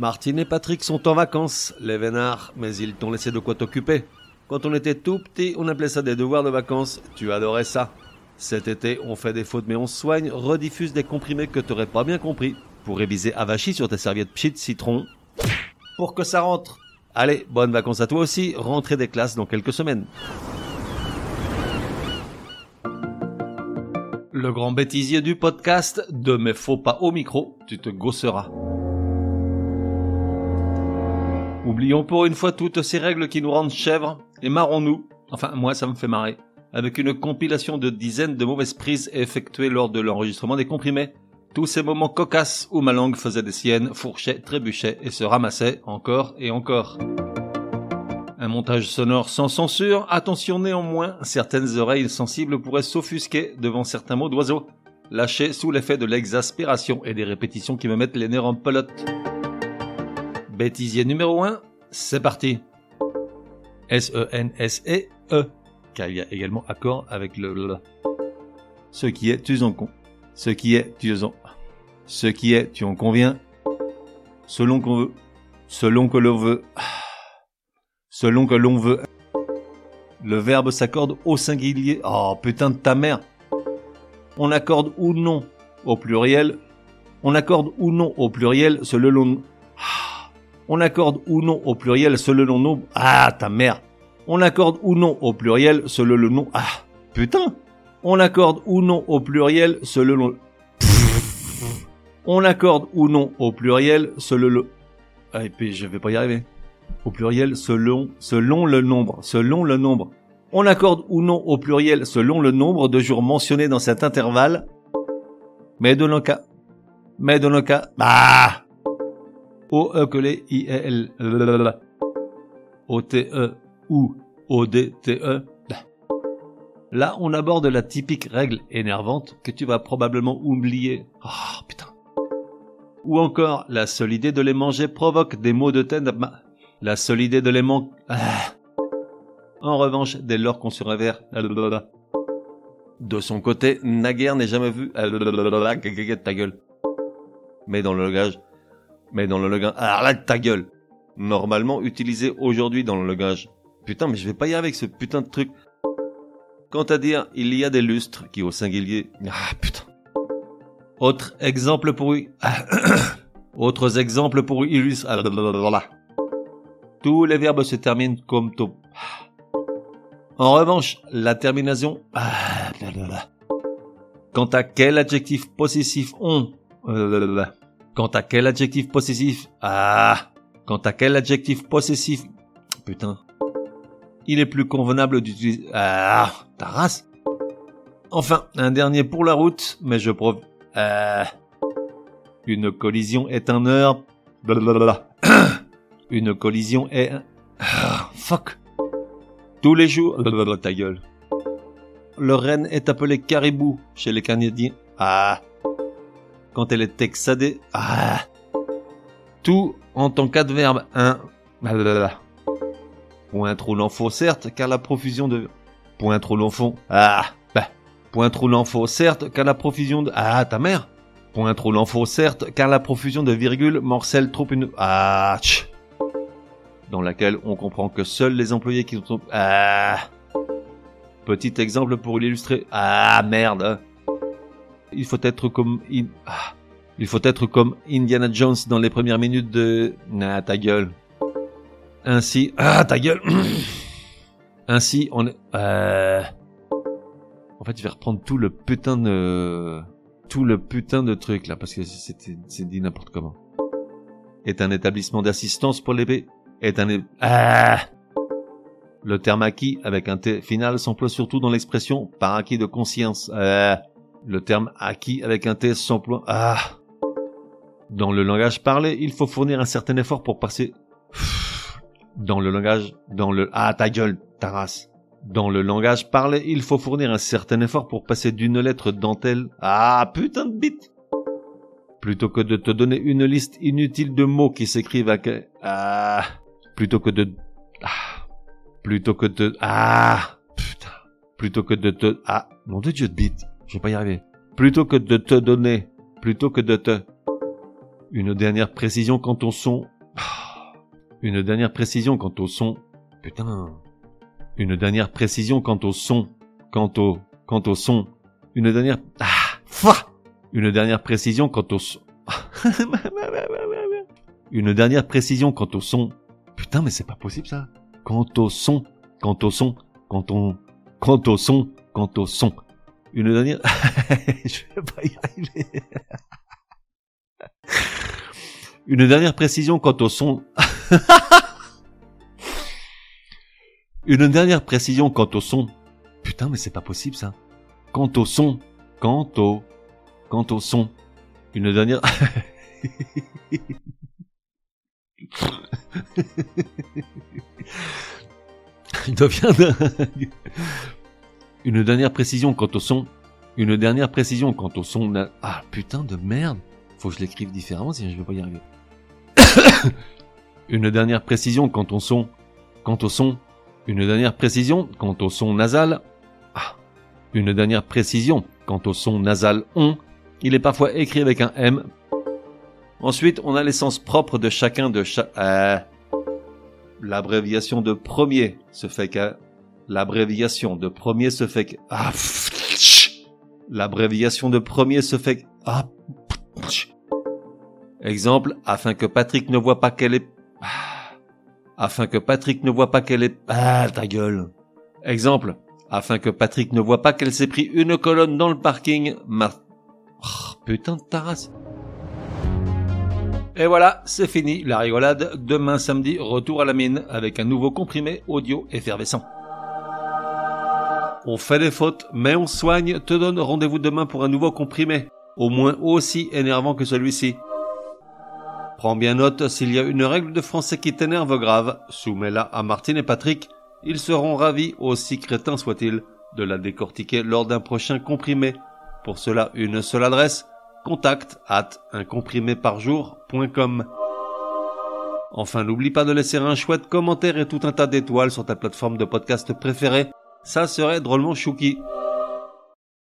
Martine et Patrick sont en vacances, les vénards, mais ils t'ont laissé de quoi t'occuper. Quand on était tout petit, on appelait ça des devoirs de vacances. Tu adorais ça. Cet été, on fait des fautes mais on soigne, rediffuse des comprimés que t'aurais pas bien compris. Pour réviser avachi sur tes serviettes pchit citron. Pour que ça rentre. Allez, bonnes vacances à toi aussi, rentrée des classes dans quelques semaines. Le grand bêtisier du podcast de mes faux pas au micro, tu te gosseras. Oublions pour une fois toutes ces règles qui nous rendent chèvres et marrons-nous, enfin moi ça me fait marrer, avec une compilation de dizaines de mauvaises prises effectuées lors de l'enregistrement des comprimés. Tous ces moments cocasses où ma langue faisait des siennes, fourchait, trébuchait et se ramassait encore et encore. Un montage sonore sans censure, attention néanmoins, certaines oreilles sensibles pourraient s'offusquer devant certains mots d'oiseaux, lâchés sous l'effet de l'exaspération et des répétitions qui me mettent les nerfs en pelote. Bêtisier numéro 1, c'est parti. S-E-N-S-E-E, car il y a également accord avec le l. Ce qui est, tu en con. Ce qui est, tu en. Ce qui est, tu en conviens. Selon qu'on veut. Selon que l'on veut. Selon que l'on veut. Le verbe s'accorde au singulier. Oh putain de ta mère. On accorde ou non au pluriel. On accorde ou non au pluriel selon on accorde ou non au pluriel selon le nom. Ah, ta mère. On accorde ou non au pluriel selon le nom. Ah, putain. On accorde ou non au pluriel selon le... On accorde ou non au pluriel selon le... Ah, et puis je vais pas y arriver. Au pluriel selon, selon le nombre, selon le nombre. On accorde ou non au pluriel selon le nombre de jours mentionnés dans cet intervalle. Mais dans le cas, mais dans le cas, bah, o e que i e l o t e ou o d t e Là, on aborde la typique règle énervante que tu vas probablement oublier. Oh putain. Ou encore, la seule idée de les manger provoque des maux de tête. La seule idée de les manger. Ah. En revanche, dès lors qu'on se révère. De son côté, naguère n'est jamais vu. Ta gueule. Mais dans le langage, mais dans le langage. Arrête ta gueule. Normalement utilisé aujourd'hui dans le langage. Putain, mais je vais pas y aller avec ce putain de truc. Quant à dire, il y a des lustres qui au singulier. Ah putain. Autre exemple pour Autres exemples pour illustrer. Tous les verbes se terminent comme to. En revanche, la terminaison. Quant à quel adjectif possessif on. Quant à quel adjectif possessif Ah Quant à quel adjectif possessif Putain. Il est plus convenable d'utiliser... Ah Ta race Enfin, un dernier pour la route, mais je prouve... Euh... Une collision est un heure... Une collision est un... Ah, fuck Tous les jours... Ta gueule. Le renne est appelé caribou chez les Canadiens. Ah quand elle est exadée. Ah. Tout en tant qu'adverbe. Un. Point trop l'enfant, certes, car la profusion de. Point trop l'enfant. Ah. Bah. Point trop l'enfant, certes, car la profusion de. Ah, ta mère. Point trop l'enfant, certes, car la profusion de virgules morcelle trop une. Ah. Tch. Dans laquelle on comprend que seuls les employés qui sont. Ah. Petit exemple pour l'illustrer. Ah, merde. Il faut être comme ah. il faut être comme Indiana Jones dans les premières minutes de ah ta gueule. Ainsi ah ta gueule. Ainsi on euh... en fait je vais reprendre tout le putain de tout le putain de truc là parce que c'est dit n'importe comment. Est un établissement d'assistance pour les est un ah le terme acquis avec un T final s'emploie surtout dans l'expression par acquis de conscience. Euh, le terme acquis avec un T s'emploie. Ah. Dans le langage parlé, il faut fournir un certain effort pour passer. Dans le langage, dans le ah ta gueule, ta race. Dans le langage parlé, il faut fournir un certain effort pour passer d'une lettre dentelle. Ah putain de bite. Plutôt que de te donner une liste inutile de mots qui s'écrivent avec ah plutôt que de ah plutôt que de ah putain plutôt que de te ah mon dieu de bite je vais pas y arriver. Plutôt que de te donner, plutôt que de te, Une dernière précision quant au son. Ah. Une dernière précision quant au son. Putain. Une dernière précision quant au son. Quant au, quant au son. Une dernière, ah, Une dernière précision quant au son. Une dernière précision quant au son. Putain, mais c'est pas possible ça. Quant au son, quant au son, quand on, quant au son, quant au son. Une dernière, je vais pas y arriver. Une dernière précision quant au son. Une dernière précision quant au son. Putain, mais c'est pas possible ça. Quant au son, quant au, quant au son. Une dernière. Il devient Une dernière précision quant au son. Une dernière précision quant au son. Ah putain de merde. Faut que je l'écrive différemment sinon je vais pas y arriver. Une dernière précision quant au son. Quant au son. Une dernière précision quant au son nasal. Ah. Une dernière précision quant au son nasal on. Il est parfois écrit avec un M. Ensuite, on a l'essence propre de chacun de chaque... Euh, l'abréviation de premier se fait que... L'abréviation de premier se fait que... Ah, L'abréviation de premier se fait que... Ah, Exemple, afin que Patrick ne voit pas qu'elle est... Ah, afin que Patrick ne voit pas qu'elle est... Ah, ta gueule. Exemple, afin que Patrick ne voit pas qu'elle s'est pris une colonne dans le parking. Oh, putain de taras. Et voilà, c'est fini la rigolade. Demain samedi, retour à la mine avec un nouveau comprimé audio effervescent. On fait des fautes, mais on soigne. Te donne rendez-vous demain pour un nouveau comprimé, au moins aussi énervant que celui-ci. Prends bien note, s'il y a une règle de français qui t'énerve grave, soumets-la à Martine et Patrick. Ils seront ravis, aussi crétins soient-ils, de la décortiquer lors d'un prochain comprimé. Pour cela, une seule adresse, contact at uncompriméparjour.com. Enfin, n'oublie pas de laisser un chouette commentaire et tout un tas d'étoiles sur ta plateforme de podcast préférée. Ça serait drôlement chouki.